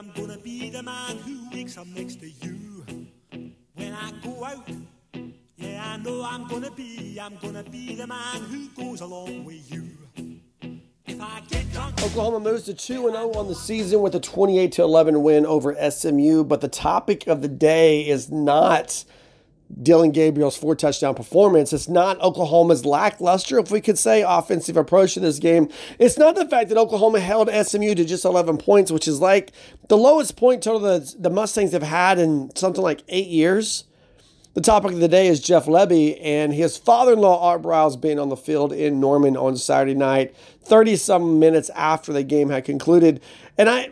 I'm gonna be the man who wakes up next to you. When I go out, yeah, I know I'm gonna be, I'm gonna be the man who goes along with you. Oklahoma moves to 2 0 on the season with a 28 11 win over SMU. But the topic of the day is not Dillon Gabriel's four touchdown performance. It's not Oklahoma's lackluster, if we could say, offensive approach to this game. It's not the fact that Oklahoma held SMU to just 11 points, which is like the lowest point total that the Mustangs have had in something like eight years. The topic of the day is Jeff Lebby and his father in law, Art Briles, being on the field in Norman on Saturday night, 30 some minutes after the game had concluded. And I.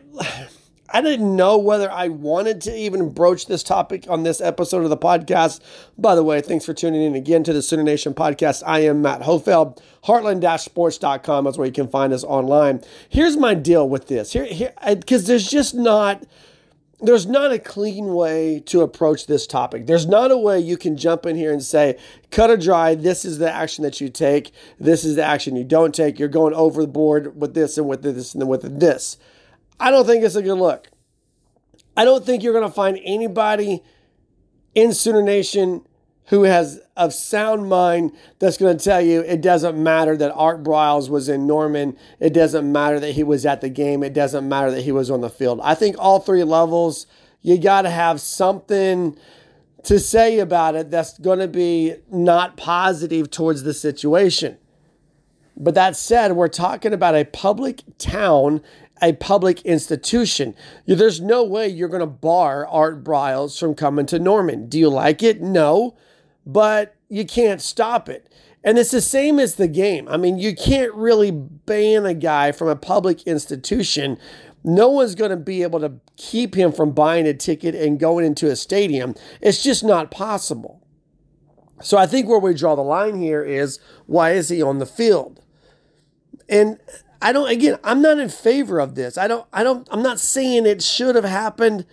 I didn't know whether I wanted to even broach this topic on this episode of the podcast. By the way, thanks for tuning in again to the Sooner Nation podcast. I am Matt Hofeld. Heartland-sports.com is where you can find us online. Here's my deal with this. Here, here, because there's just not there's not a clean way to approach this topic. There's not a way you can jump in here and say, cut or dry, this is the action that you take, this is the action you don't take. You're going over the board with this and with this and with this. I don't think it's a good look. I don't think you're going to find anybody in Sooner Nation who has a sound mind that's going to tell you it doesn't matter that Art Briles was in Norman. It doesn't matter that he was at the game. It doesn't matter that he was on the field. I think all three levels, you got to have something to say about it that's going to be not positive towards the situation. But that said, we're talking about a public town a public institution. There's no way you're going to bar Art Briles from coming to Norman. Do you like it? No, but you can't stop it. And it's the same as the game. I mean, you can't really ban a guy from a public institution. No one's going to be able to keep him from buying a ticket and going into a stadium. It's just not possible. So I think where we draw the line here is why is he on the field? And I don't again, I'm not in favor of this. I don't I don't I'm not saying it should have happened.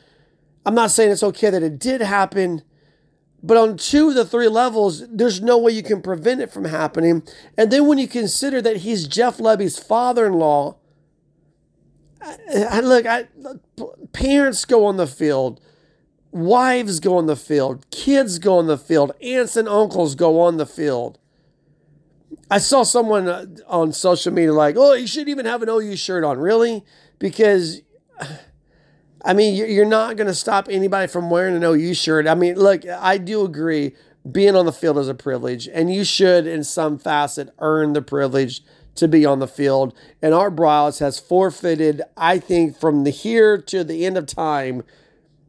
I'm not saying it's okay that it did happen. But on two of the three levels, there's no way you can prevent it from happening. And then when you consider that he's Jeff Lebby's father-in-law, I, I look, I, parents go on the field, wives go on the field, kids go on the field, aunts and uncles go on the field. I saw someone uh, on social media like, "Oh, you shouldn't even have an OU shirt on." Really? Because I mean, you're not going to stop anybody from wearing an OU shirt. I mean, look, I do agree being on the field is a privilege, and you should, in some facet, earn the privilege to be on the field. And Art Briles has forfeited, I think, from the here to the end of time,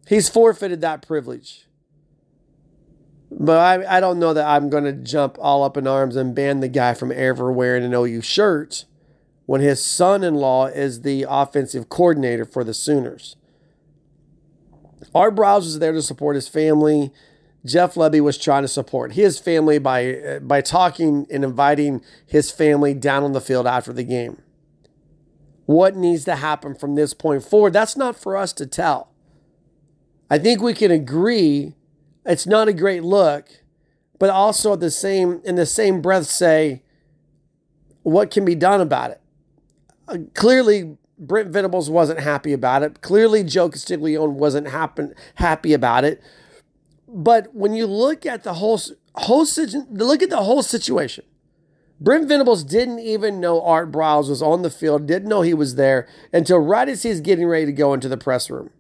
he's forfeited that privilege. But I, I don't know that I'm going to jump all up in arms and ban the guy from ever wearing an OU shirt when his son in law is the offensive coordinator for the Sooners. Briles was there to support his family. Jeff Lebby was trying to support his family by, uh, by talking and inviting his family down on the field after the game. What needs to happen from this point forward? That's not for us to tell. I think we can agree it's not a great look, but also at the same in the same breath say what can be done about it. Uh, clearly, Brent Venables wasn't happy about it. Clearly, Joe Castiglione wasn't happen, happy about it. But when you look at the whole whole look at the whole situation, Brent Venables didn't even know Art Briles was on the field, didn't know he was there until right as he's getting ready to go into the press room.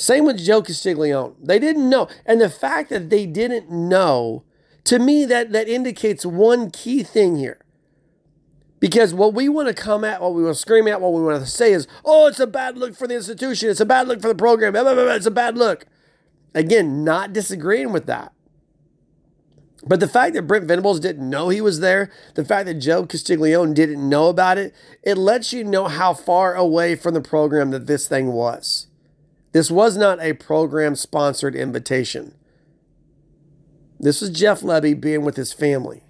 Same with Joe Castiglione. They didn't know. And the fact that they didn't know, to me, that, that indicates one key thing here. Because what we want to come at, what we want to scream at, what we want to say is, oh, it's a bad look for the institution. It's a bad look for the program. It's a bad look. Again, not disagreeing with that. But the fact that Brent Venables didn't know he was there, the fact that Joe Castiglione didn't know about it, it lets you know how far away from the program that this thing was. This was not a program sponsored invitation. This was Jeff Lebby being with his family.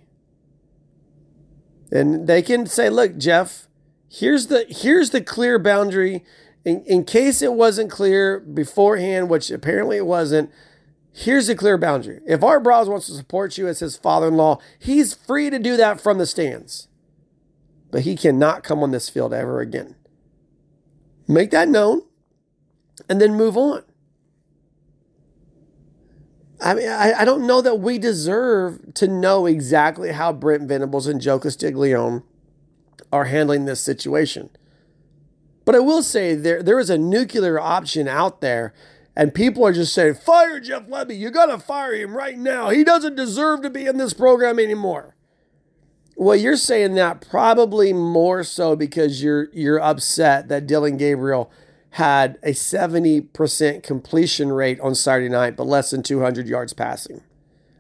And they can say, look, Jeff, here's the here's the clear boundary. In, in case it wasn't clear beforehand, which apparently it wasn't, here's the clear boundary. If Art Briles wants to support you as his father-in-law, he's free to do that from the stands. But he cannot come on this field ever again. Make that known and then move on. I mean, I, I don't know that we deserve to know exactly how Brent Venables and Joe Castiglione are handling this situation. But I will say there there is a nuclear option out there, and people are just saying, fire Jeff Lebby. You gotta fire him right now. He doesn't deserve to be in this program anymore. Well, you're saying that probably more so because you're you're upset that Dillon Gabriel had a 70% completion rate on Saturday night, but less than 200 yards passing.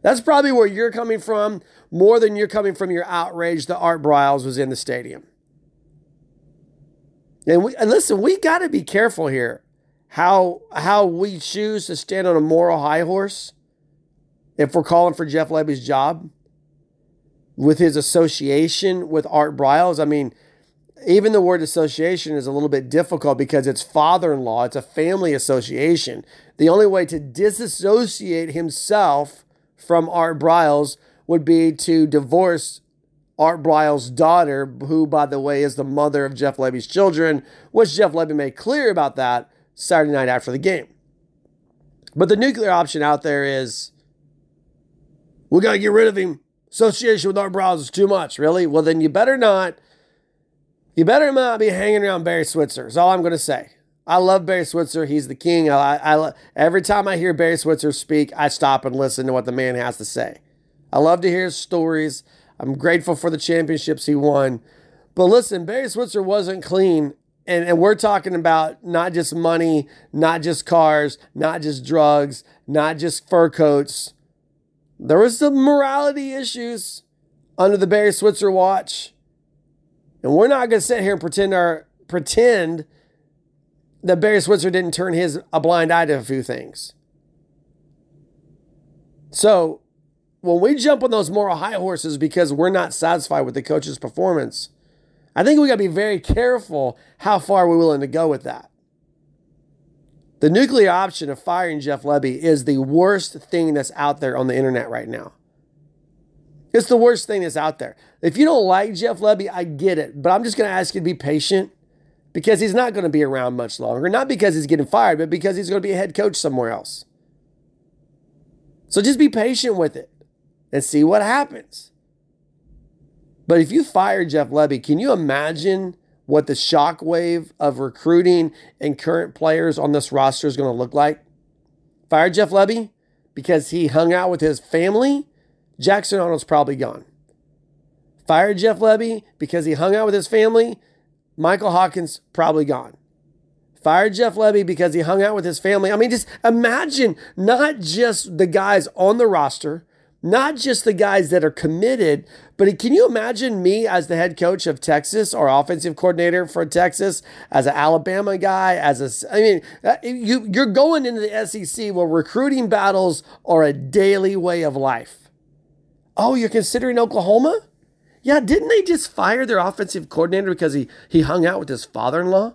That's probably where you're coming from, more than you're coming from your outrage that Art Briles was in the stadium. And, we, and listen, we got to be careful here how how we choose to stand on a moral high horse if we're calling for Jeff Lebby's job with his association with Art Briles. I mean, even the word association is a little bit difficult because it's father in law, it's a family association. The only way to disassociate himself from Art Briles would be to divorce Art Briles' daughter, who, by the way, is the mother of Jeff Lebby's children, which Jeff Lebby made clear about that Saturday night after the game. But the nuclear option out there is we got to get rid of him. Association with Art Briles is too much, really? Well, then you better not you better not be hanging around Barry Switzer. Is all I'm going to say. I love Barry Switzer. He's the king. I, I, every time I hear Barry Switzer speak, I stop and listen to what the man has to say. I love to hear his stories. I'm grateful for the championships he won. But listen, Barry Switzer wasn't clean. And, and we're talking about not just money, not just cars, not just drugs, not just fur coats. There was some morality issues under the Barry Switzer watch. And we're not going to sit here and pretend our pretend that Barry Switzer didn't turn his a blind eye to a few things. So when we jump on those moral high horses because we're not satisfied with the coach's performance, I think we got to be very careful how far we're willing to go with that. The nuclear option of firing Jeff Lebby is the worst thing that's out there on the internet right now. It's the worst thing that's out there. If you don't like Jeff Lebby, I get it, but I'm just going to ask you to be patient because he's not going to be around much longer. Not because he's getting fired, but because he's going to be a head coach somewhere else. So just be patient with it and see what happens. But if you fire Jeff Lebby, can you imagine what the shockwave of recruiting and current players on this roster is going to look like? Fire Jeff Lebby because he hung out with his family Jackson Arnold's probably gone. Fired Jeff Lebby because he hung out with his family. Michael Hawkins probably gone. Fired Jeff Lebby because he hung out with his family. I mean, just imagine not just the guys on the roster, not just the guys that are committed, but can you imagine me as the head coach of Texas or offensive coordinator for Texas, as an Alabama guy, as a, I mean, uh, you, you're going into the SEC where recruiting battles are a daily way of life. Oh, you're considering Oklahoma? Yeah, didn't they just fire their offensive coordinator because he he hung out with his father-in-law?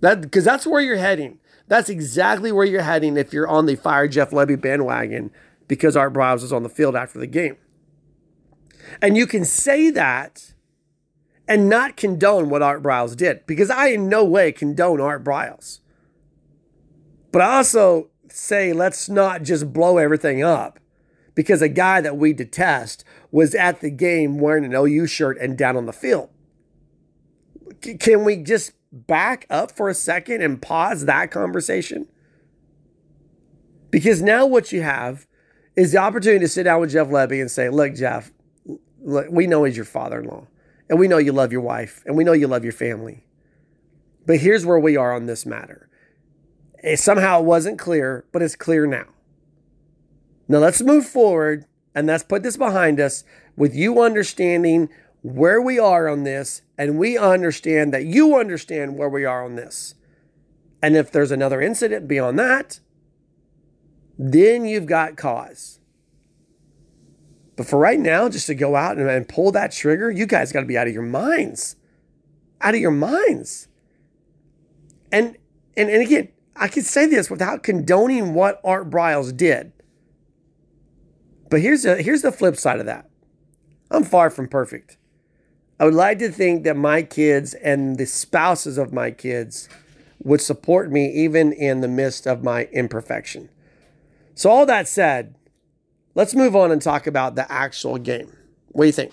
That because that's where you're heading. That's exactly where you're heading if you're on the fire Jeff Lebby bandwagon because Art Briles was on the field after the game. And you can say that and not condone what Art Briles did because I in no way condone Art Briles. But I also say let's not just blow everything up because a guy that we detest was at the game wearing an OU shirt and down on the field. Can we just back up for a second and pause that conversation? Because now what you have is the opportunity to sit down with Jeff Lebby and say, look, Jeff, look, we know he's your father in law, and we know you love your wife, and we know you love your family. But here's where we are on this matter. It, somehow it wasn't clear, but it's clear now. Now let's move forward and let's put this behind us with you understanding where we are on this, and we understand that you understand where we are on this. And if there's another incident beyond that, then you've got cause. But for right now, just to go out and, and pull that trigger, you guys got to be out of your minds. Out of your minds. And, and and again, I can say this without condoning what Art Briles did. But here's the here's the flip side of that. I'm far from perfect. I would like to think that my kids and the spouses of my kids would support me even in the midst of my imperfection. So, all that said, let's move on and talk about the actual game. What do you think?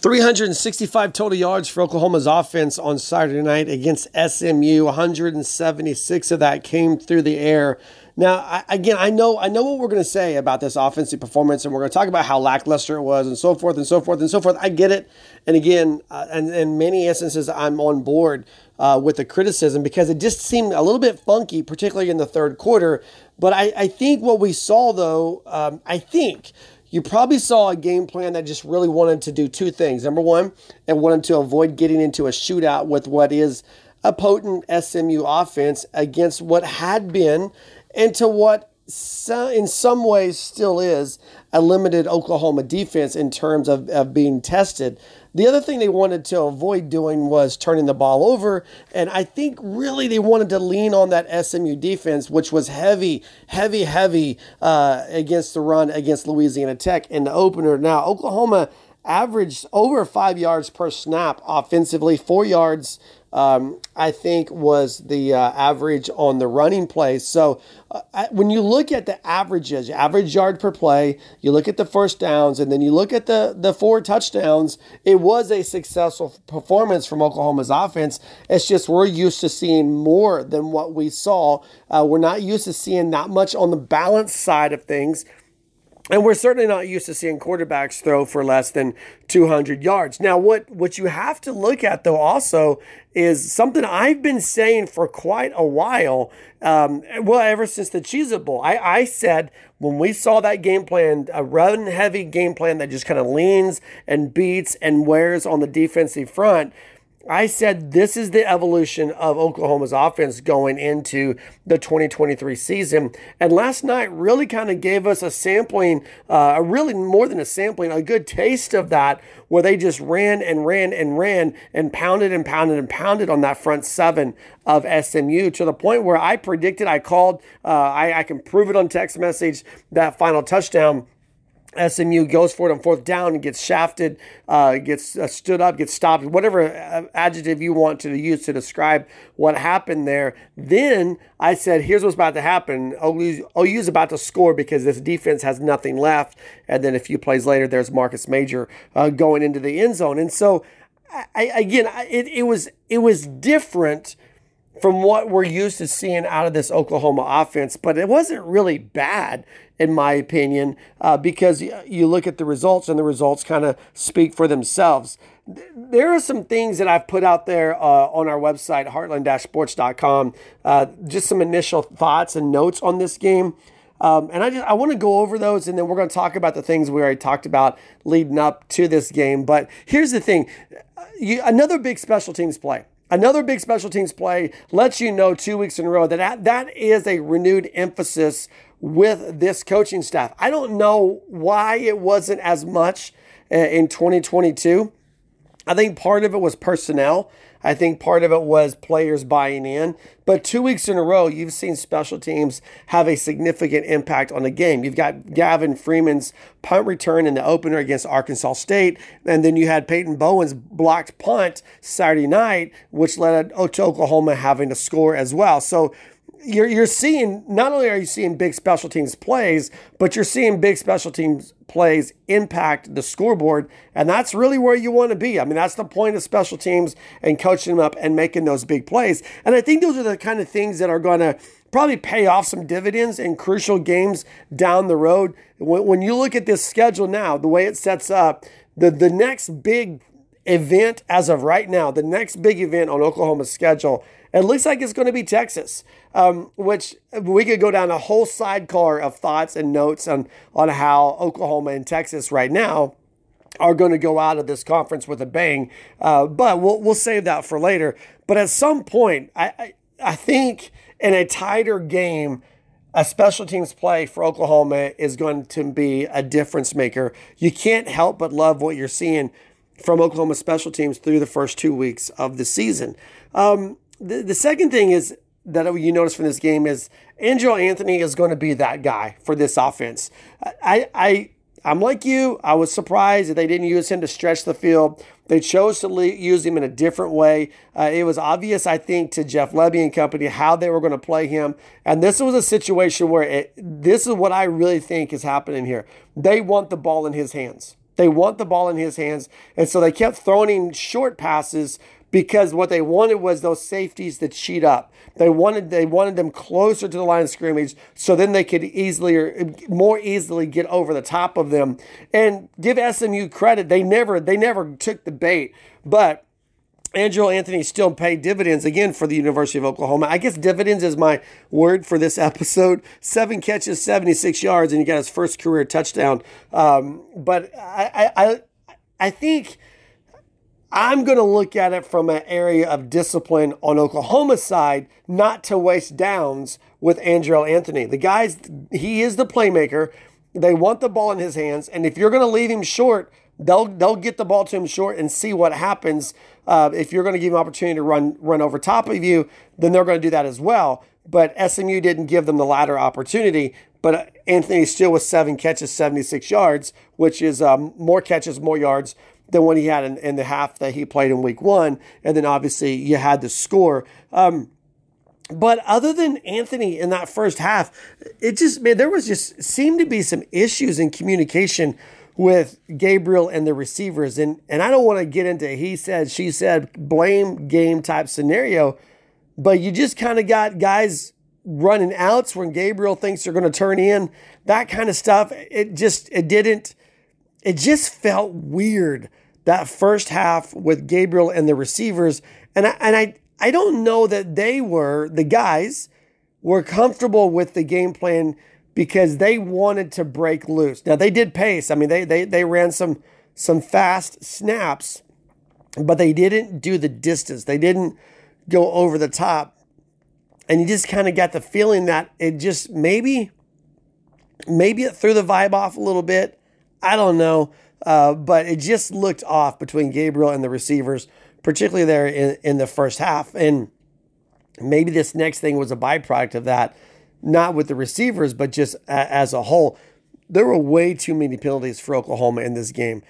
365 total yards for Oklahoma's offense on Saturday night against SMU. 176 of that came through the air. Now, I, again, I know I know what we're going to say about this offensive performance, and we're going to talk about how lackluster it was, and so forth, and so forth, and so forth. I get it, and again, uh, and in many instances, I'm on board uh, with the criticism because it just seemed a little bit funky, particularly in the third quarter. But I, I think what we saw, though, um, I think you probably saw a game plan that just really wanted to do two things. Number one, it wanted to avoid getting into a shootout with what is a potent SMU offense against what had been and to what in some ways still is a limited Oklahoma defense in terms of, of being tested. The other thing they wanted to avoid doing was turning the ball over. And I think really they wanted to lean on that SMU defense, which was heavy, heavy, heavy uh, against the run against Louisiana Tech in the opener. Now, Oklahoma averaged over five yards per snap offensively, four yards um, I think was the uh, average on the running play. So uh, when you look at the averages, average yard per play, you look at the first downs, and then you look at the the four touchdowns. It was a successful performance from Oklahoma's offense. It's just we're used to seeing more than what we saw. Uh, we're not used to seeing that much on the balance side of things. And we're certainly not used to seeing quarterbacks throw for less than 200 yards. Now, what, what you have to look at, though, also is something I've been saying for quite a while. Um, well, ever since the Cheez Bowl, I, I said when we saw that game plan, a run heavy game plan that just kind of leans and beats and wears on the defensive front, I said this is the evolution of Oklahoma's offense going into the 2023 season. And last night really kind of gave us a sampling, uh, a really more than a sampling, a good taste of that, where they just ran and ran and ran and pounded and pounded and pounded on that front seven of SMU to the point where I predicted, I called, uh, I, I can prove it on text message, that final touchdown SMU goes for it on fourth down and gets shafted, uh, gets uh, stood up, gets stopped, whatever uh, adjective you want to use to describe what happened there. Then I said, here's what's about to happen. OU, OU's about to score because this defense has nothing left. And then a few plays later, there's Marcus Major uh, going into the end zone. And so, I, again, it, it was it was different from what we're used to seeing out of this Oklahoma offense, but it wasn't really bad, in my opinion, uh, because you look at the results and the results kind of speak for themselves. There are some things that I've put out there uh, on our website, heartland-sports.com, uh, just some initial thoughts and notes on this game. Um, and I just I want to go over those, and then we're going to talk about the things we already talked about leading up to this game. But here's the thing: you, another big special teams play. Another big special teams play lets you know two weeks in a row that that is a renewed emphasis with this coaching staff. I don't know why it wasn't as much uh, in 2022. I think part of it was personnel. I think part of it was players buying in. But two weeks in a row, you've seen special teams have a significant impact on the game. You've got Gavin Freeman's punt return in the opener against Arkansas State, and then you had Peyton Bowen's blocked punt Saturday night, which led to Oklahoma having to score as well. So you're you're seeing not only are you seeing big special teams plays, but you're seeing big special teams plays impact the scoreboard, and that's really where you want to be. I mean, that's the point of special teams and coaching them up and making those big plays. And I think those are the kind of things that are going to probably pay off some dividends in crucial games down the road. When, when you look at this schedule now, the way it sets up, the the next big event as of right now, the next big event on Oklahoma's schedule it looks like it's going to be Texas, um, which we could go down a whole sidecar of thoughts and notes on, on how Oklahoma and Texas right now are going to go out of this conference with a bang. Uh, but we'll, we'll save that for later. But at some point, I, I, I think in a tighter game, a special teams play for Oklahoma is going to be a difference maker. You can't help but love what you're seeing from Oklahoma special teams through the first two weeks of the season. Um, the, the second thing is that you notice from this game is Andrel Anthony is going to be that guy for this offense. I, I, I'm like you. I was surprised that they didn't use him to stretch the field. They chose to use him in a different way. Uh, it was obvious, I think, to Jeff Lebby and company how they were going to play him. And this was a situation where it, this is what I really think is happening here. They want the ball in his hands. They want the ball in his hands. And so they kept throwing him short passes because what they wanted was those safeties to cheat up. They wanted they wanted them closer to the line of scrimmage so then they could easily or more easily get over the top of them. And give SMU credit, they never they never took the bait, but Andrel Anthony still paid dividends again for the University of Oklahoma. I guess dividends is my word for this episode. Seven catches, 76 yards, and he got his first career touchdown. Um, but I, I, I think I'm going to look at it from an area of discipline on Oklahoma's side, not to waste downs with Andrel Anthony. The guy's, he is the playmaker. They want the ball in his hands. And if you're going to leave him short, they'll, they'll get the ball to him short and see what happens. Uh, if you're going to give him opportunity to run, run over top of you, then they're going to do that as well. But SMU didn't give them the latter opportunity. But Anthony still with seven catches, 76 yards, which is um, more catches, more yards than what he had in, in, the half that he played in week one. And then obviously you had the score. Um, but other than Anthony in that first half, it just, man, there was just seemed to be some issues in communication with Gabriel and the receivers. And, and I don't want to get into he said, she said, blame game type scenario, but you just kind of got guys running outs when Gabriel thinks they're going to turn in, that kind of stuff. It just, it didn't, it just felt weird that first half with Gabriel and the receivers. And I, and I, I don't know that they were, the guys were comfortable with the game plan because they wanted to break loose. Now they did pace. I mean, they, they, they ran some, some fast snaps, but they didn't do the distance. They didn't go over the top. And you just kind of got the feeling that it just maybe, maybe it threw the vibe off a little bit. I don't know. Uh, but it just looked off between Gabriel and the receivers, particularly there in, in the first half. And maybe this next thing was a byproduct of that, not with the receivers, but just a, as a whole. There were way too many penalties for Oklahoma in this game.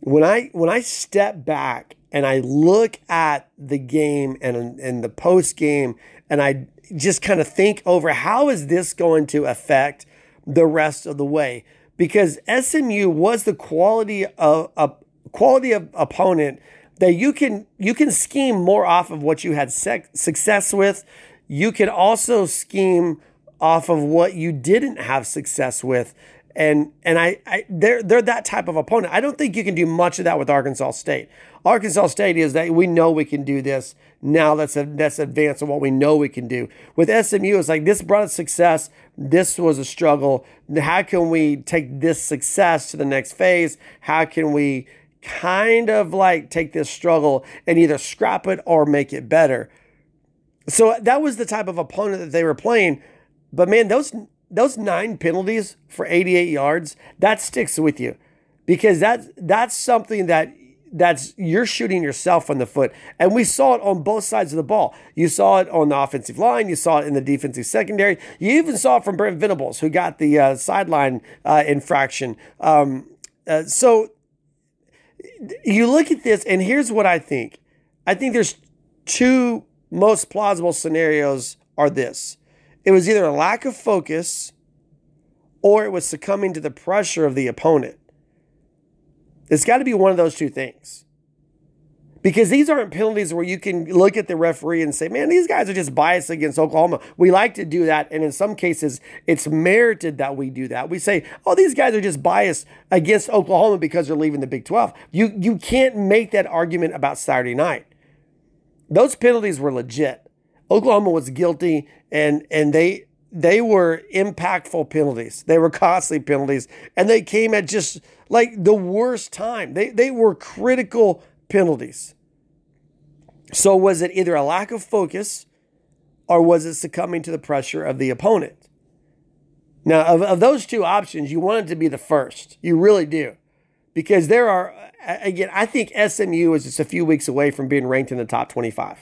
When I when I step back and I look at the game and and the post game and I just kind of think over how is this going to affect the rest of the way because SMU was the quality of a quality of opponent that you can you can scheme more off of what you had sec- success with. You can also scheme off of what you didn't have success with. And and I, I they're they're that type of opponent. I don't think you can do much of that with Arkansas State. Arkansas State is that we know we can do this. Now let's let's advance on what we know we can do. With SMU, it's like this brought us success. This was a struggle. How can we take this success to the next phase? How can we kind of like take this struggle and either scrap it or make it better? So that was the type of opponent that they were playing. But man, those those nine penalties for 88 yards, that sticks with you because that's that's something that that's you're shooting yourself on the foot. And we saw it on both sides of the ball. You saw it on the offensive line, you saw it in the defensive secondary. You even saw it from Brent Venables, who got the uh, sideline uh, infraction. Um, uh, so you look at this, and here's what I think. I think there's two most plausible scenarios are this. It was either a lack of focus or it was succumbing to the pressure of the opponent. It's got to be one of those two things. Because these aren't penalties where you can look at the referee and say, man, these guys are just biased against Oklahoma. We like to do that. And in some cases, it's merited that we do that. We say, oh, these guys are just biased against Oklahoma because they're leaving the Big 12. You, you can't make that argument about Saturday night. Those penalties were legit. Oklahoma was guilty and, and they, they were impactful penalties. They were costly penalties, and they came at just like the worst time. They, they were critical penalties. So, was it either a lack of focus or was it succumbing to the pressure of the opponent? Now, of, of those two options, you want it to be the first. You really do. Because there are, again, I think SMU is just a few weeks away from being ranked in the top 25.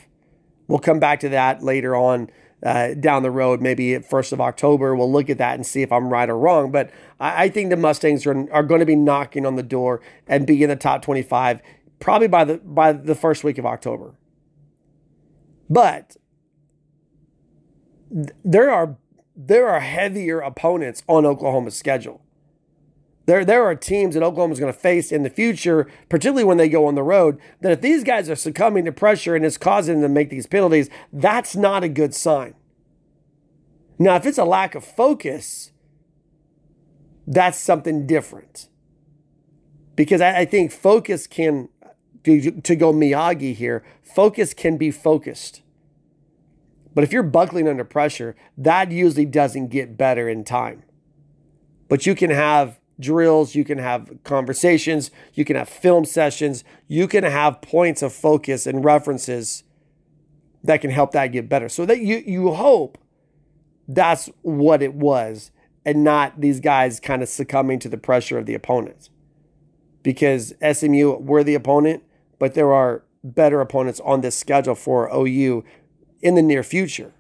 We'll come back to that later on uh, down the road, maybe at first of October. We'll look at that and see if I'm right or wrong. But I, I think the Mustangs are, are going to be knocking on the door and be in the top 25 probably by the by the first week of October. But there are there are heavier opponents on Oklahoma's schedule. There, there are teams that Oklahoma is going to face in the future, particularly when they go on the road, that if these guys are succumbing to pressure and it's causing them to make these penalties, that's not a good sign. Now, if it's a lack of focus, that's something different. Because I, I think focus can, to, to go Miyagi here, focus can be focused. But if you're buckling under pressure, that usually doesn't get better in time. But you can have drills, you can have conversations, you can have film sessions, you can have points of focus and references that can help that get better. So that you you hope that's what it was and not these guys kind of succumbing to the pressure of the opponents. Because SMU were the opponent, but there are better opponents on this schedule for OU in the near future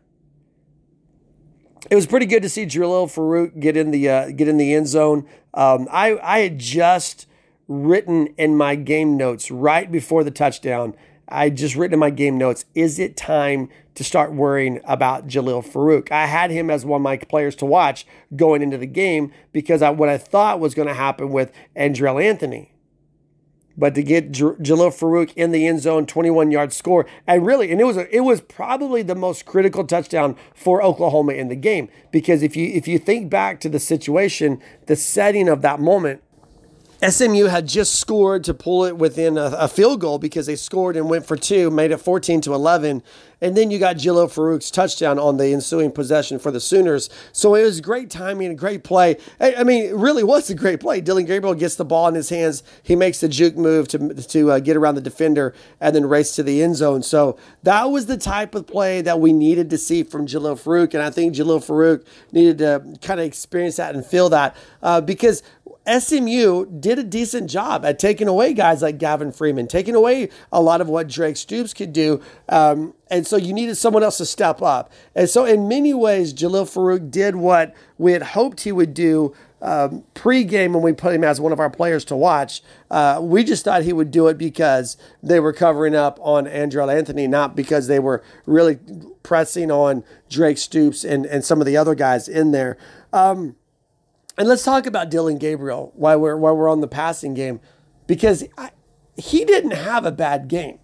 it was pretty good to see Jalil Farooq get in the uh, get in the end zone. Um, I I had just written in my game notes right before the touchdown. I just written in my game notes. Is it time to start worrying about Jalil Farooq? I had him as one of my players to watch going into the game because I, what I thought was going to happen with Andrel Anthony. But to get J- Jalil Farooq in the end zone, 21 yard score, and really, and it was a, it was probably the most critical touchdown for Oklahoma in the game. Because if you if you think back to the situation, the setting of that moment, SMU had just scored to pull it within a, a, field goal because they scored and went for two, made it 14 to 11. And then you got Jalil Farooq's touchdown on the ensuing possession for the Sooners. So it was great timing, a great play. I, I mean, it really was a great play. Dillon Gabriel gets the ball in his hands. He makes the juke move to, to uh, get around the defender and then race to the end zone. So that was the type of play that we needed to see from Jalil Farooq. And I think Jalil Farooq needed to kind of experience that and feel that uh, because SMU did a decent job at taking away guys like Gavin Freeman, taking away a lot of what Drake Stoops could do. Um, and so you needed someone else to step up. And so, in many ways, Jalil Farooq did what we had hoped he would do um, pre-game when we put him as one of our players to watch. Uh, we just thought he would do it because they were covering up on Andrel Anthony, not because they were really pressing on Drake Stoops and, and some of the other guys in there. Um, and let's talk about Dillon Gabriel while we're while we're on the passing game, because I, he didn't have a bad game.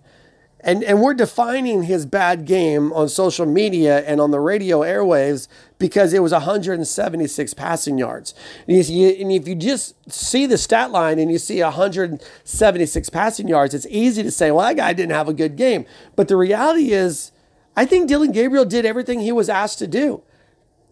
And, and we're defining his bad game on social media and on the radio airwaves because it was 176 passing yards. And, you, and if you just see the stat line and you see 176 passing yards, it's easy to say, well, that guy didn't have a good game. But the reality is, I think Dillon Gabriel did everything he was asked to do.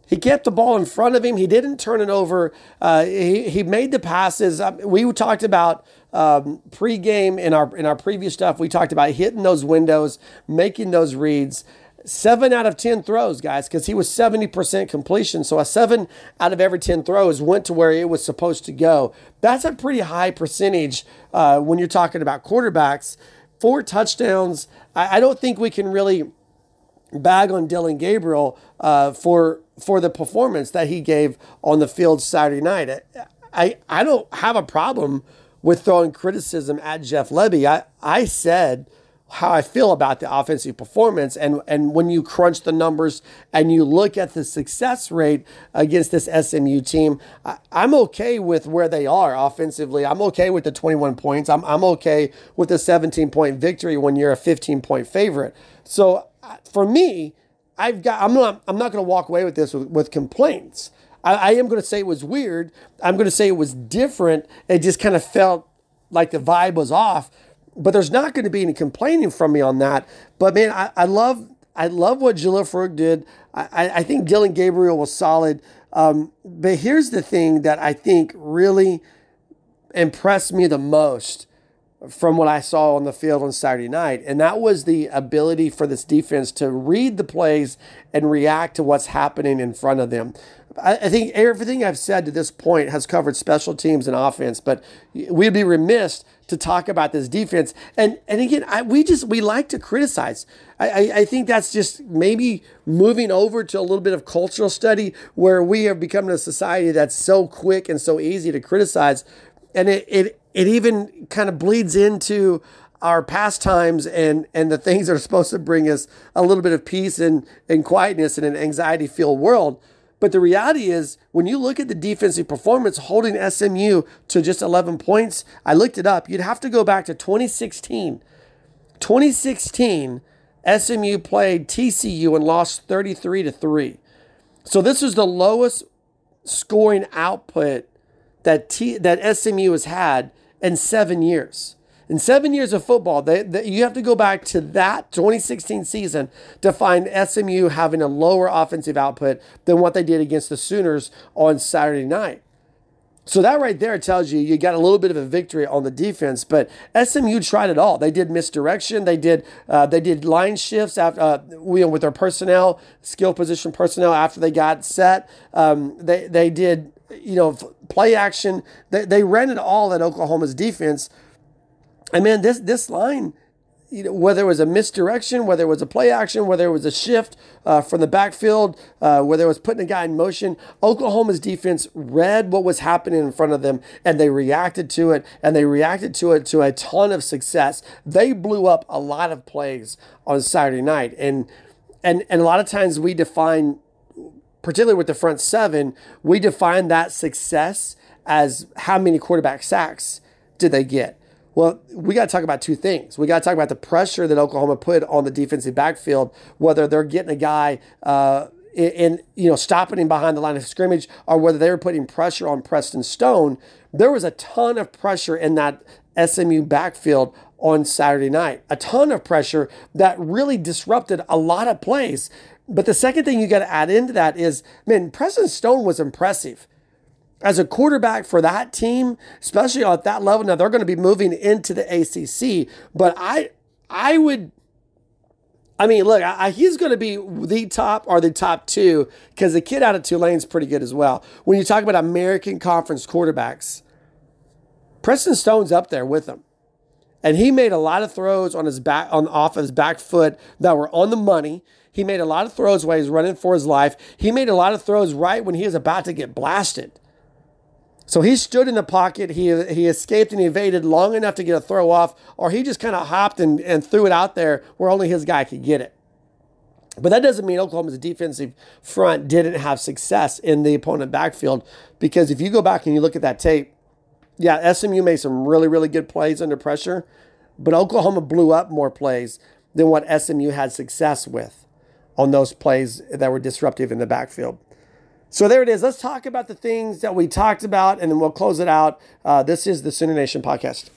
He kept the ball in front of him. He didn't turn it over. Uh, he, he made the passes. Um, we talked about um, pregame in our in our previous stuff. We talked about hitting those windows, making those reads. seven out of 10 throws, guys, because he was 70% completion. So a seven out of every 10 throws went to where it was supposed to go. That's a pretty high percentage uh, when you're talking about quarterbacks. Four touchdowns. I, I, don't think we can really bag on Dillon Gabriel uh, for for the performance that he gave on the field Saturday night. I, I don't have a problem with throwing criticism at Jeff Lebby. I, I said – how I feel about the offensive performance. And, and when you crunch the numbers and you look at the success rate against this SMU team, I, am okay with where they are offensively. I'm okay with the 21 points. I'm, I'm okay with the 17 point victory when you're a 15 point favorite. So uh, for me, I've got, I'm not, I'm not going to walk away with this with, with complaints. I, I am going to say it was weird. I'm going to say it was different. It just kind of felt like the vibe was off but there's not going to be any complaining from me on that. But man, I, I love I love what Jalil Farooq did. I, I think Dillon Gabriel was solid. Um, but here's the thing that I think really impressed me the most from what I saw on the field on Saturday night, and that was the ability for this defense to read the plays and react to what's happening in front of them. I, think everything I've said to this point has covered special teams and offense, but we'd be remiss to talk about this defense. And and again, I, we just we like to criticize. I, I, I think that's just maybe moving over to a little bit of cultural study where we have become a society that's so quick and so easy to criticize, and it it it even kind of bleeds into our pastimes and and the things that are supposed to bring us a little bit of peace and and quietness in an anxiety filled world. But the reality is, when you look at the defensive performance holding SMU to just 11 points, I looked it up. You'd have to go back to 2016. 2016, SMU played TCU and lost 33 to 3. So this is the lowest scoring output that T, that SMU has had in seven years. In seven years of football, they, they, you have to go back to that 2016 season to find SMU having a lower offensive output than what they did against the Sooners on Saturday night. So that right there tells you you got a little bit of a victory on the defense, but SMU tried it all. They did misdirection. They did uh, they did line shifts after uh, with their personnel, skill position personnel after they got set. Um, they they did you know play action. They they ran it all at Oklahoma's defense and man, this this line, you know, whether it was a misdirection, whether it was a play action, whether it was a shift uh, from the backfield, uh, whether it was putting a guy in motion, Oklahoma's defense read what was happening in front of them and they reacted to it, and they reacted to it to a ton of success. They blew up a lot of plays on Saturday night, and and and a lot of times we define, particularly with the front seven, we define that success as how many quarterback sacks did they get well, we got to talk about two things. We got to talk about the pressure that Oklahoma put on the defensive backfield, whether they're getting a guy uh, in, you know, stopping him behind the line of scrimmage, or whether they were putting pressure on Preston Stone. There was a ton of pressure in that SMU backfield on Saturday night. A ton of pressure that really disrupted a lot of plays. But the second thing you got to add into that is, man, Preston Stone was impressive as a quarterback for that team, especially at that level. Now they're going to be moving into the ACC, but I I would. I mean, look, I, he's going to be the top or the top two because the kid out of Tulane's pretty good as well. When you talk about American Conference quarterbacks, Preston Stone's up there with them, and he made a lot of throws on his back on off his back foot that were on the money. He made a lot of throws while he's running for his life. He made a lot of throws right when he was about to get blasted. So he stood in the pocket. He, he escaped and evaded long enough to get a throw off, or he just kind of hopped and, and threw it out there where only his guy could get it. But that doesn't mean Oklahoma's defensive front didn't have success in the opponent backfield because if you go back and you look at that tape, yeah, SMU made some really, really good plays under pressure, but Oklahoma blew up more plays than what SMU had success with on those plays that were disruptive in the backfield. So there it is. Let's talk about the things that we talked about, and then we'll close it out. Uh, this is the Sooner Nation podcast.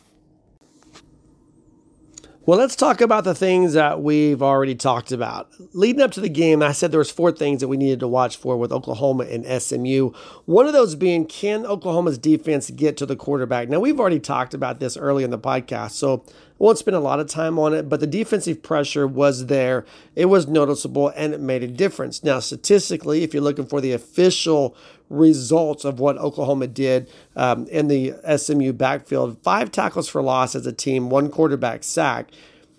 Well, let's talk about the things that we've already talked about. Leading up to the game, I said there was four things that we needed to watch for with Oklahoma and SMU. One of those being can Oklahoma's defense get to the quarterback? Now, we've already talked about this early in the podcast, so won't spend a lot of time on it, but the defensive pressure was there. It was noticeable and it made a difference. Now, statistically, if you're looking for the official results of what Oklahoma did um, in the SMU backfield. Five tackles for loss as a team, one quarterback sack.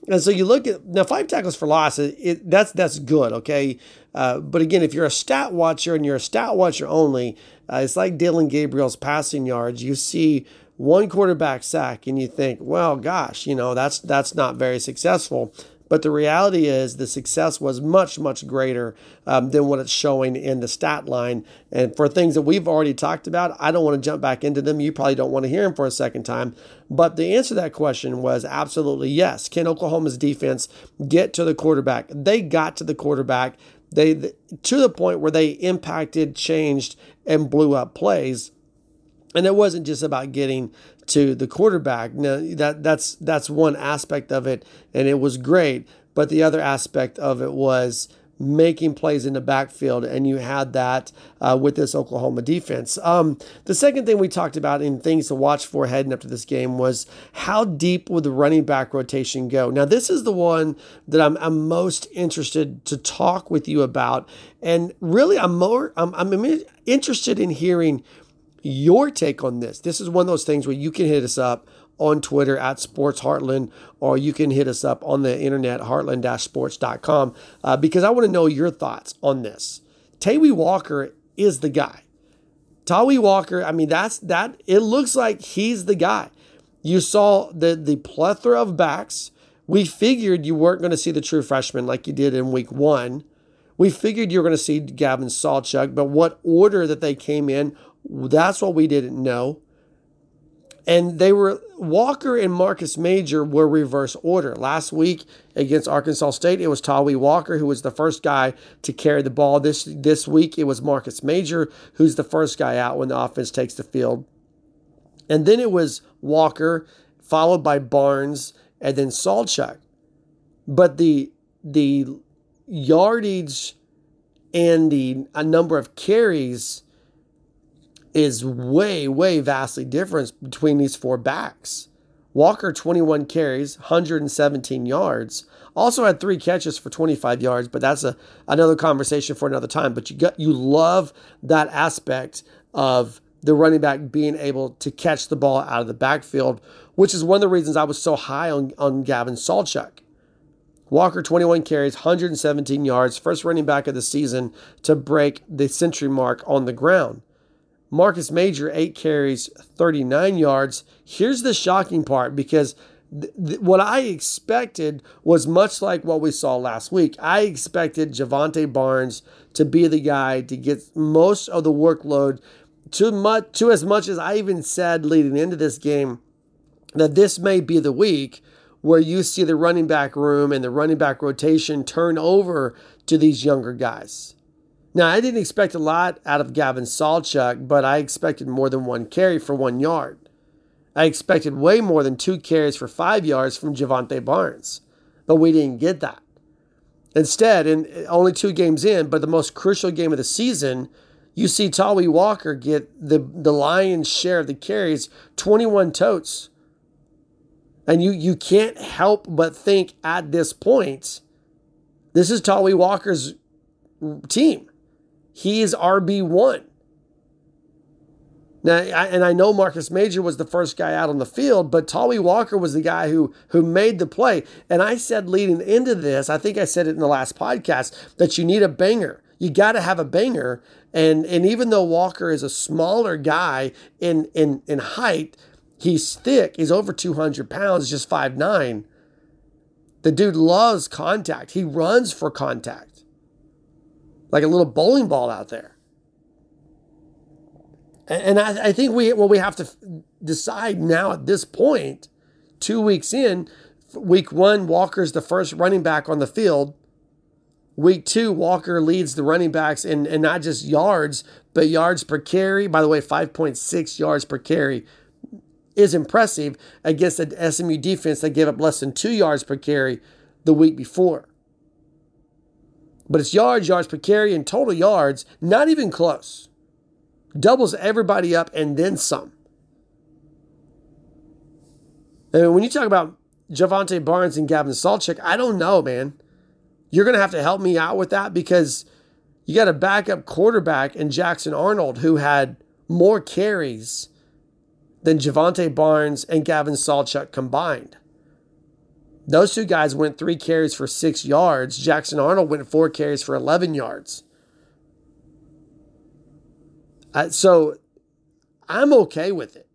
And so you look at now five tackles for loss. It, it, that's that's good, okay. Uh, but again, if you're a stat watcher and you're a stat watcher only, uh, it's like Dillon Gabriel's passing yards. You see one quarterback sack and you think, well, gosh, you know that's that's not very successful. But the reality is the success was much, much greater um, than what it's showing in the stat line. And for things that we've already talked about, I don't want to jump back into them. You probably don't want to hear them for a second time. But the answer to that question was absolutely yes. Can Oklahoma's defense get to the quarterback? They got to the quarterback. They to the point where they impacted, changed, and blew up plays. And it wasn't just about getting to the quarterback. Now that that's that's one aspect of it, and it was great. But the other aspect of it was making plays in the backfield, and you had that uh, with this Oklahoma defense. Um, the second thing we talked about in things to watch for heading up to this game was how deep would the running back rotation go? Now, this is the one that I'm, I'm most interested to talk with you about, and really, I'm more I'm, I'm interested in hearing your take on this. This is one of those things where you can hit us up on Twitter at Sports Heartland, or you can hit us up on the internet, heartland-sports.com, uh, because I want to know your thoughts on this. Tawee Walker is the guy. Tawee Walker, I mean, that's that. It looks like he's the guy. You saw the the plethora of backs. We figured you weren't going to see the true freshman like you did in week one. We figured you were going to see Gavin Sawchuk, but what order that they came in that's what we didn't know. And they were Walker and Marcus Major were reverse order. Last week against Arkansas State, it was Tawee Walker who was the first guy to carry the ball. This this week it was Marcus Major who's the first guy out when the offense takes the field. And then it was Walker, followed by Barnes, and then Sawchuk. But the the yardage and the number of carries is way, way vastly different between these four backs. Walker, 21 carries, 117 yards. Also had three catches for 25 yards, but that's a another conversation for another time. But you got you love that aspect of the running back being able to catch the ball out of the backfield, which is one of the reasons I was so high on, on Gavin Sawchuk. Walker, 21 carries, 117 yards, first running back of the season to break the century mark on the ground. Marcus Major, eight carries, 39 yards. Here's the shocking part because th- th- what I expected was much like what we saw last week. I expected Jovantae Barnes to be the guy to get most of the workload to, much, to as much as I even said leading into this game that this may be the week where you see the running back room and the running back rotation turn over to these younger guys. Now, I didn't expect a lot out of Gavin Sawchuk, but I expected more than one carry for one yard. I expected way more than two carries for five yards from Jovantae Barnes, but we didn't get that. Instead, in only two games in, but the most crucial game of the season, you see Tawee Walker get the, the lion's share of the carries, 21 totes. And you, you can't help but think at this point, this is Tawee Walker's team. He is RB1. Now, I, and I know Marcus Major was the first guy out on the field, but Tawee Walker was the guy who who made the play. And I said leading into this, I think I said it in the last podcast, that you need a banger. You got to have a banger. And and even though Walker is a smaller guy in in in height, he's thick. He's over 200 pounds, just 5'9". The dude loves contact. He runs for contact like a little bowling ball out there. And I, I think we what we have to decide now at this point, two weeks in, week one, Walker's the first running back on the field. Week two, Walker leads the running backs in, and not just yards, but yards per carry. By the way, 5.6 yards per carry is impressive against an SMU defense that gave up less than two yards per carry the week before. But it's yards, yards per carry, and total yards, not even close. Doubles everybody up and then some. And when you talk about Jovantae Barnes and Gavin Sawchuk, I don't know, man. You're going to have to help me out with that because you got a backup quarterback in Jackson Arnold who had more carries than Jovantae Barnes and Gavin Sawchuk combined. Those two guys went three carries for six yards. Jackson Arnold went four carries for 11 yards. Uh, so I'm okay with it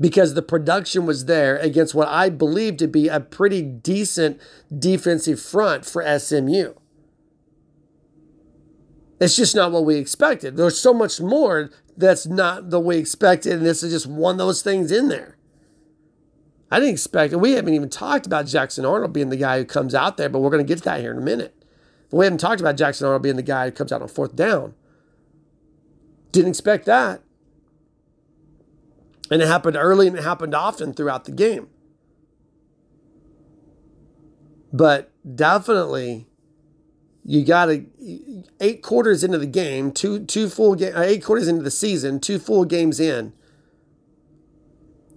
because the production was there against what I believe to be a pretty decent defensive front for SMU. It's just not what we expected. There's so much more that's not the way expected, and this is just one of those things in there. I didn't expect it. We haven't even talked about Jackson Arnold being the guy who comes out there, but we're going to get to that here in a minute. But We haven't talked about Jackson Arnold being the guy who comes out on fourth down. Didn't expect that. And it happened early and it happened often throughout the game. But definitely, you got to eight quarters into the game, two two full game, eight quarters into the season, two full games in.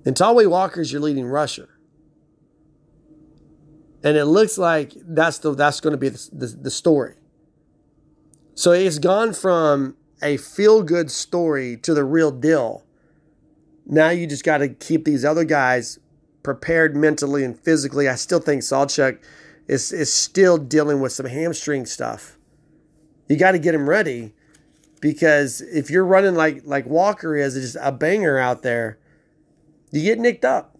And Walker is your leading rusher. And it looks like that's the that's going to be the, the, the story. So it's gone from a feel good story to the real deal now you just got to keep these other guys prepared mentally and physically. I still think Sawchuk is is still dealing with some hamstring stuff. You got to get him ready because if you're running like like Walker is, just a banger out there, you get nicked up.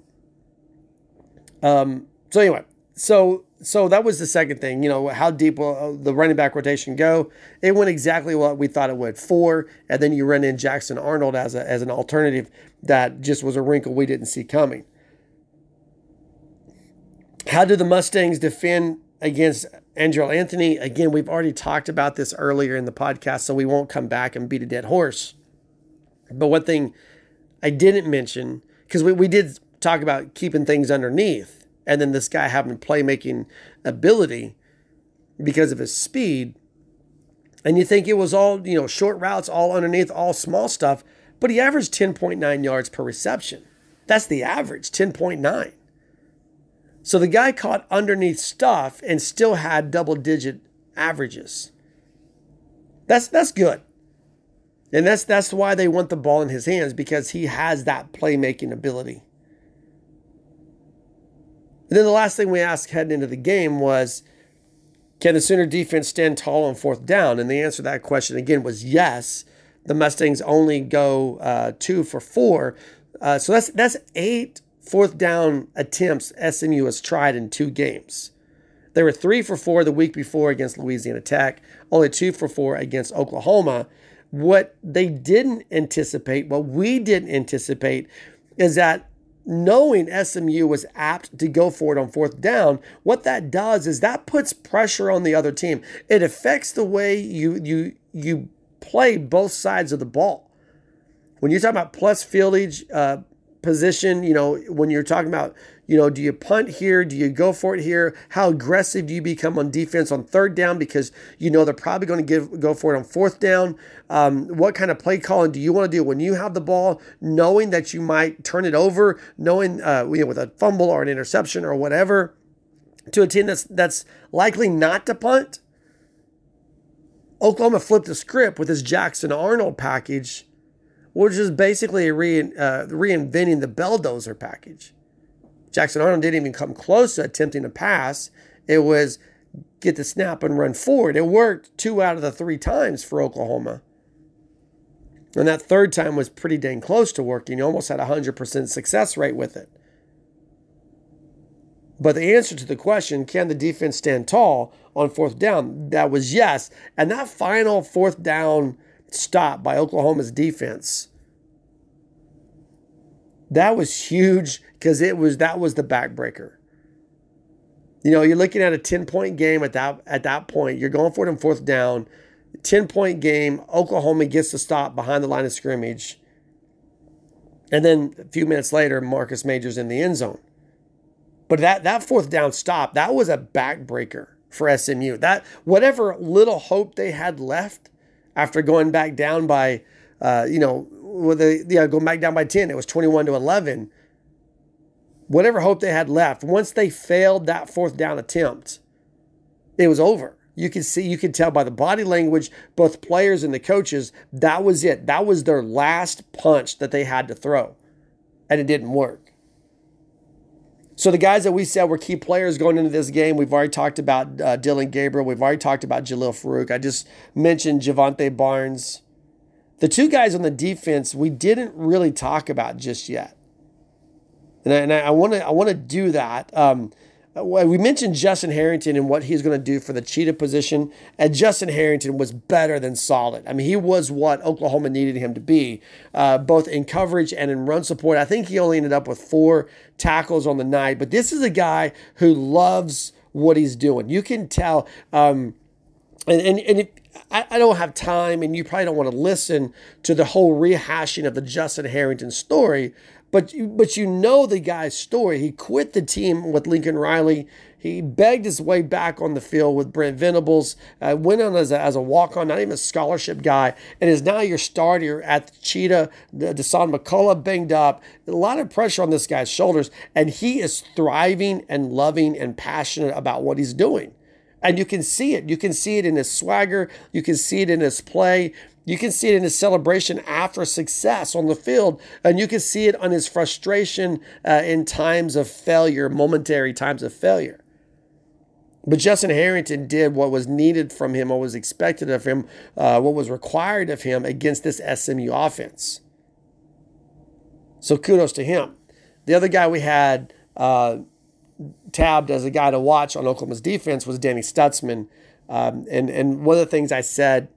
Um. So anyway, so so that was the second thing. You know, how deep will uh, the running back rotation go? It went exactly what we thought it would. Four, and then you run in Jackson Arnold as a, as an alternative that just was a wrinkle we didn't see coming. How do the Mustangs defend against Andrel Anthony? Again, we've already talked about this earlier in the podcast, so we won't come back and beat a dead horse. But one thing I didn't mention, because we, we did talk about keeping things underneath, and then this guy having playmaking ability because of his speed. And you think it was all, you know, short routes, all underneath, all small stuff but he averaged 10.9 yards per reception. That's the average, 10.9. So the guy caught underneath stuff and still had double digit averages. That's that's good. And that's that's why they want the ball in his hands because he has that playmaking ability. And then the last thing we asked heading into the game was can the Sooner defense stand tall on fourth down? And the answer to that question again was yes the Mustangs only go uh, two for four. Uh, so that's that's eight fourth down attempts SMU has tried in two games. They were three for four the week before against Louisiana Tech, only two for four against Oklahoma. What they didn't anticipate, what we didn't anticipate, is that knowing SMU was apt to go for it on fourth down, what that does is that puts pressure on the other team. It affects the way you you you play both sides of the ball. When you're talking about plus fieldage uh, position, you know, when you're talking about, you know, do you punt here? Do you go for it here? How aggressive do you become on defense on third down because you know they're probably going to give go for it on fourth down? Um, what kind of play calling do you want to do when you have the ball, knowing that you might turn it over, knowing uh, you know with a fumble or an interception or whatever, to a team that's that's likely not to punt? Oklahoma flipped the script with his Jackson Arnold package, which is basically re, uh, reinventing the Belldozer package. Jackson Arnold didn't even come close to attempting a pass. It was get the snap and run forward. It worked two out of the three times for Oklahoma. And that third time was pretty dang close to working. You almost had a 100% success rate with it. But the answer to the question, can the defense stand tall on fourth down? That was yes. And that final fourth down stop by Oklahoma's defense, that was huge because it was that was the backbreaker. You know, you're looking at a 10 point game at that at that point. You're going for it on fourth down. 10 point game. Oklahoma gets the stop behind the line of scrimmage. And then a few minutes later, Marcus Majors in the end zone. But that that fourth down stop, that was a backbreaker for SMU. That whatever little hope they had left after going back down by, uh, you know, with the yeah, going back down by ten, it was twenty one to eleven. Whatever hope they had left, once they failed that fourth down attempt, it was over. You could see, you could tell by the body language, both players and the coaches, that was it. That was their last punch that they had to throw, and it didn't work. So the guys that we said were key players going into this game, we've already talked about uh, Dillon Gabriel. We've already talked about Jalil Farooq. I just mentioned Jovantae Barnes. The two guys on the defense we didn't really talk about just yet, and I want to I want to do that. Um, we mentioned Justin Harrington and what he's going to do for the cheetah position, and Justin Harrington was better than solid. I mean, he was what Oklahoma needed him to be, uh, both in coverage and in run support. I think he only ended up with four tackles on the night, but this is a guy who loves what he's doing. You can tell. Um, and and, and if, I, I don't have time, and you probably don't want to listen to the whole rehashing of the Justin Harrington story. But but you know the guy's story. He quit the team with Lincoln Riley. He begged his way back on the field with Brent Venables. Uh, went on as a, as a walk on, not even a scholarship guy, and is now your starter at the Cheetah. Dasan McCullough banged up. A lot of pressure on this guy's shoulders, and he is thriving and loving and passionate about what he's doing. And you can see it. You can see it in his swagger. You can see it in his play. You can see it in his celebration after success on the field, and you can see it on his frustration uh, in times of failure, momentary times of failure. But Justin Harrington did what was needed from him, what was expected of him, uh, what was required of him against this SMU offense. So kudos to him. The other guy we had uh, tabbed as a guy to watch on Oklahoma's defense was Danny Stutsman. Um, and, and one of the things I said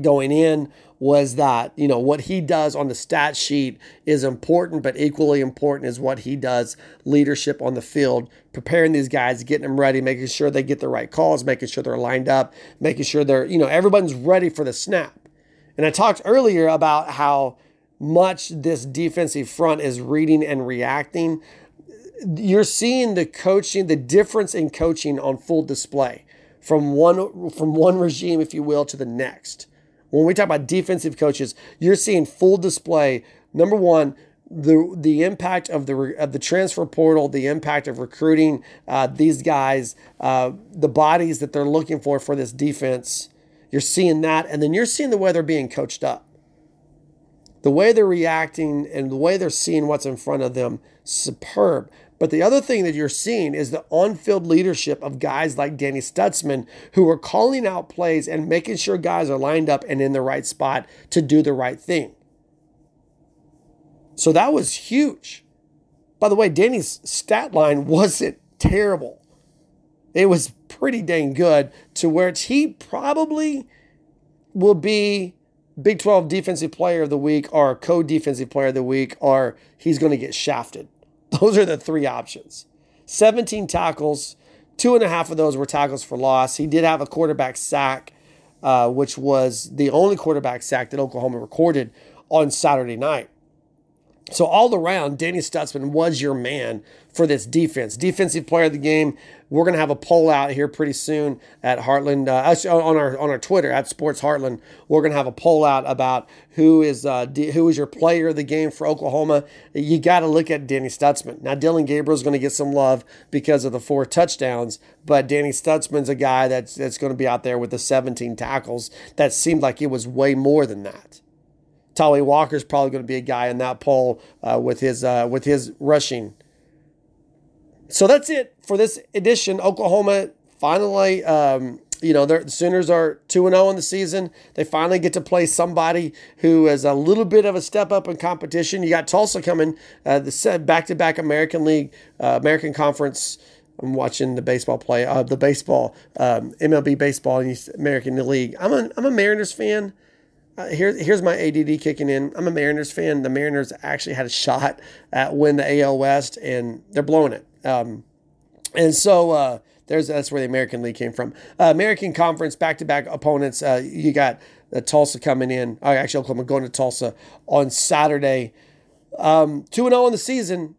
going in was that you know what he does on the stat sheet is important but equally important is what he does leadership on the field preparing these guys getting them ready making sure they get the right calls making sure they're lined up making sure they're you know everyone's ready for the snap and i talked earlier about how much this defensive front is reading and reacting you're seeing the coaching the difference in coaching on full display from one from one regime if you will to the next when we talk about defensive coaches, you're seeing full display. Number one, the the impact of the of the transfer portal, the impact of recruiting uh, these guys, uh, the bodies that they're looking for for this defense. You're seeing that, and then you're seeing the way they're being coached up, the way they're reacting, and the way they're seeing what's in front of them. Superb. But the other thing that you're seeing is the on field leadership of guys like Danny Stutsman, who are calling out plays and making sure guys are lined up and in the right spot to do the right thing. So that was huge. By the way, Danny's stat line wasn't terrible. It was pretty dang good to where he probably will be Big 12 Defensive Player of the Week or Co Defensive Player of the Week, or he's going to get shafted. Those are the three options 17 tackles, two and a half of those were tackles for loss. He did have a quarterback sack, uh, which was the only quarterback sack that Oklahoma recorded on Saturday night. So all around, Danny Stutsman was your man for this defense. Defensive player of the game. We're going to have a poll out here pretty soon at Heartland uh, on our on our Twitter at Sports Heartland. We're going to have a poll out about who is uh, who is your player of the game for Oklahoma. You got to look at Danny Stutsman. Now Dillon Gabriel is going to get some love because of the four touchdowns, but Danny Stutsman's a guy that's that's going to be out there with the 17 tackles. That seemed like it was way more than that. Tally is probably going to be a guy in that poll uh, with his uh, with his rushing. So that's it for this edition. Oklahoma finally, um, you know, the Sooners are two and zero oh in the season. They finally get to play somebody who is a little bit of a step up in competition. You got Tulsa coming, uh, the back to back American League, uh, American Conference. I'm watching the baseball play, uh, the baseball, um, MLB baseball in the American League. I'm a, I'm a Mariners fan. Uh, here, here's my ADD kicking in. I'm a Mariners fan. The Mariners actually had a shot at win the AL West, and they're blowing it. Um, and so uh, there's that's where the American League came from. Uh, American Conference back to back opponents. Uh, you got Tulsa coming in. Uh, actually, Oklahoma going to Tulsa on Saturday. um, 2 0 in the season,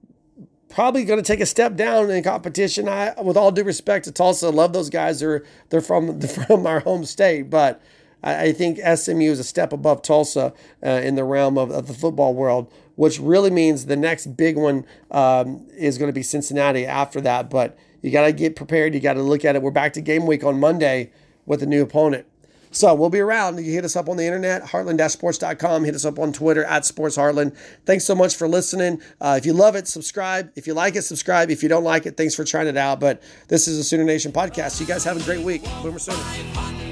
probably going to take a step down in competition. I, with all due respect to Tulsa, love those guys. They're they're from from our home state, but I, I think SMU is a step above Tulsa uh, in the realm of, of, the football world, which really means the next big one um, is going to be Cincinnati after that. But you got to get prepared. You got to look at it. We're back to game week on Monday with a new opponent. So we'll be around. You hit us up on the internet, heartland-sports.com. Hit us up on Twitter at Sports Heartland. Thanks so much for listening. Uh, if you love it, subscribe. If you like it, subscribe. If you don't like it, thanks for trying it out. But this is a Sooner Nation podcast. You guys have a great week. Boomer Sooner.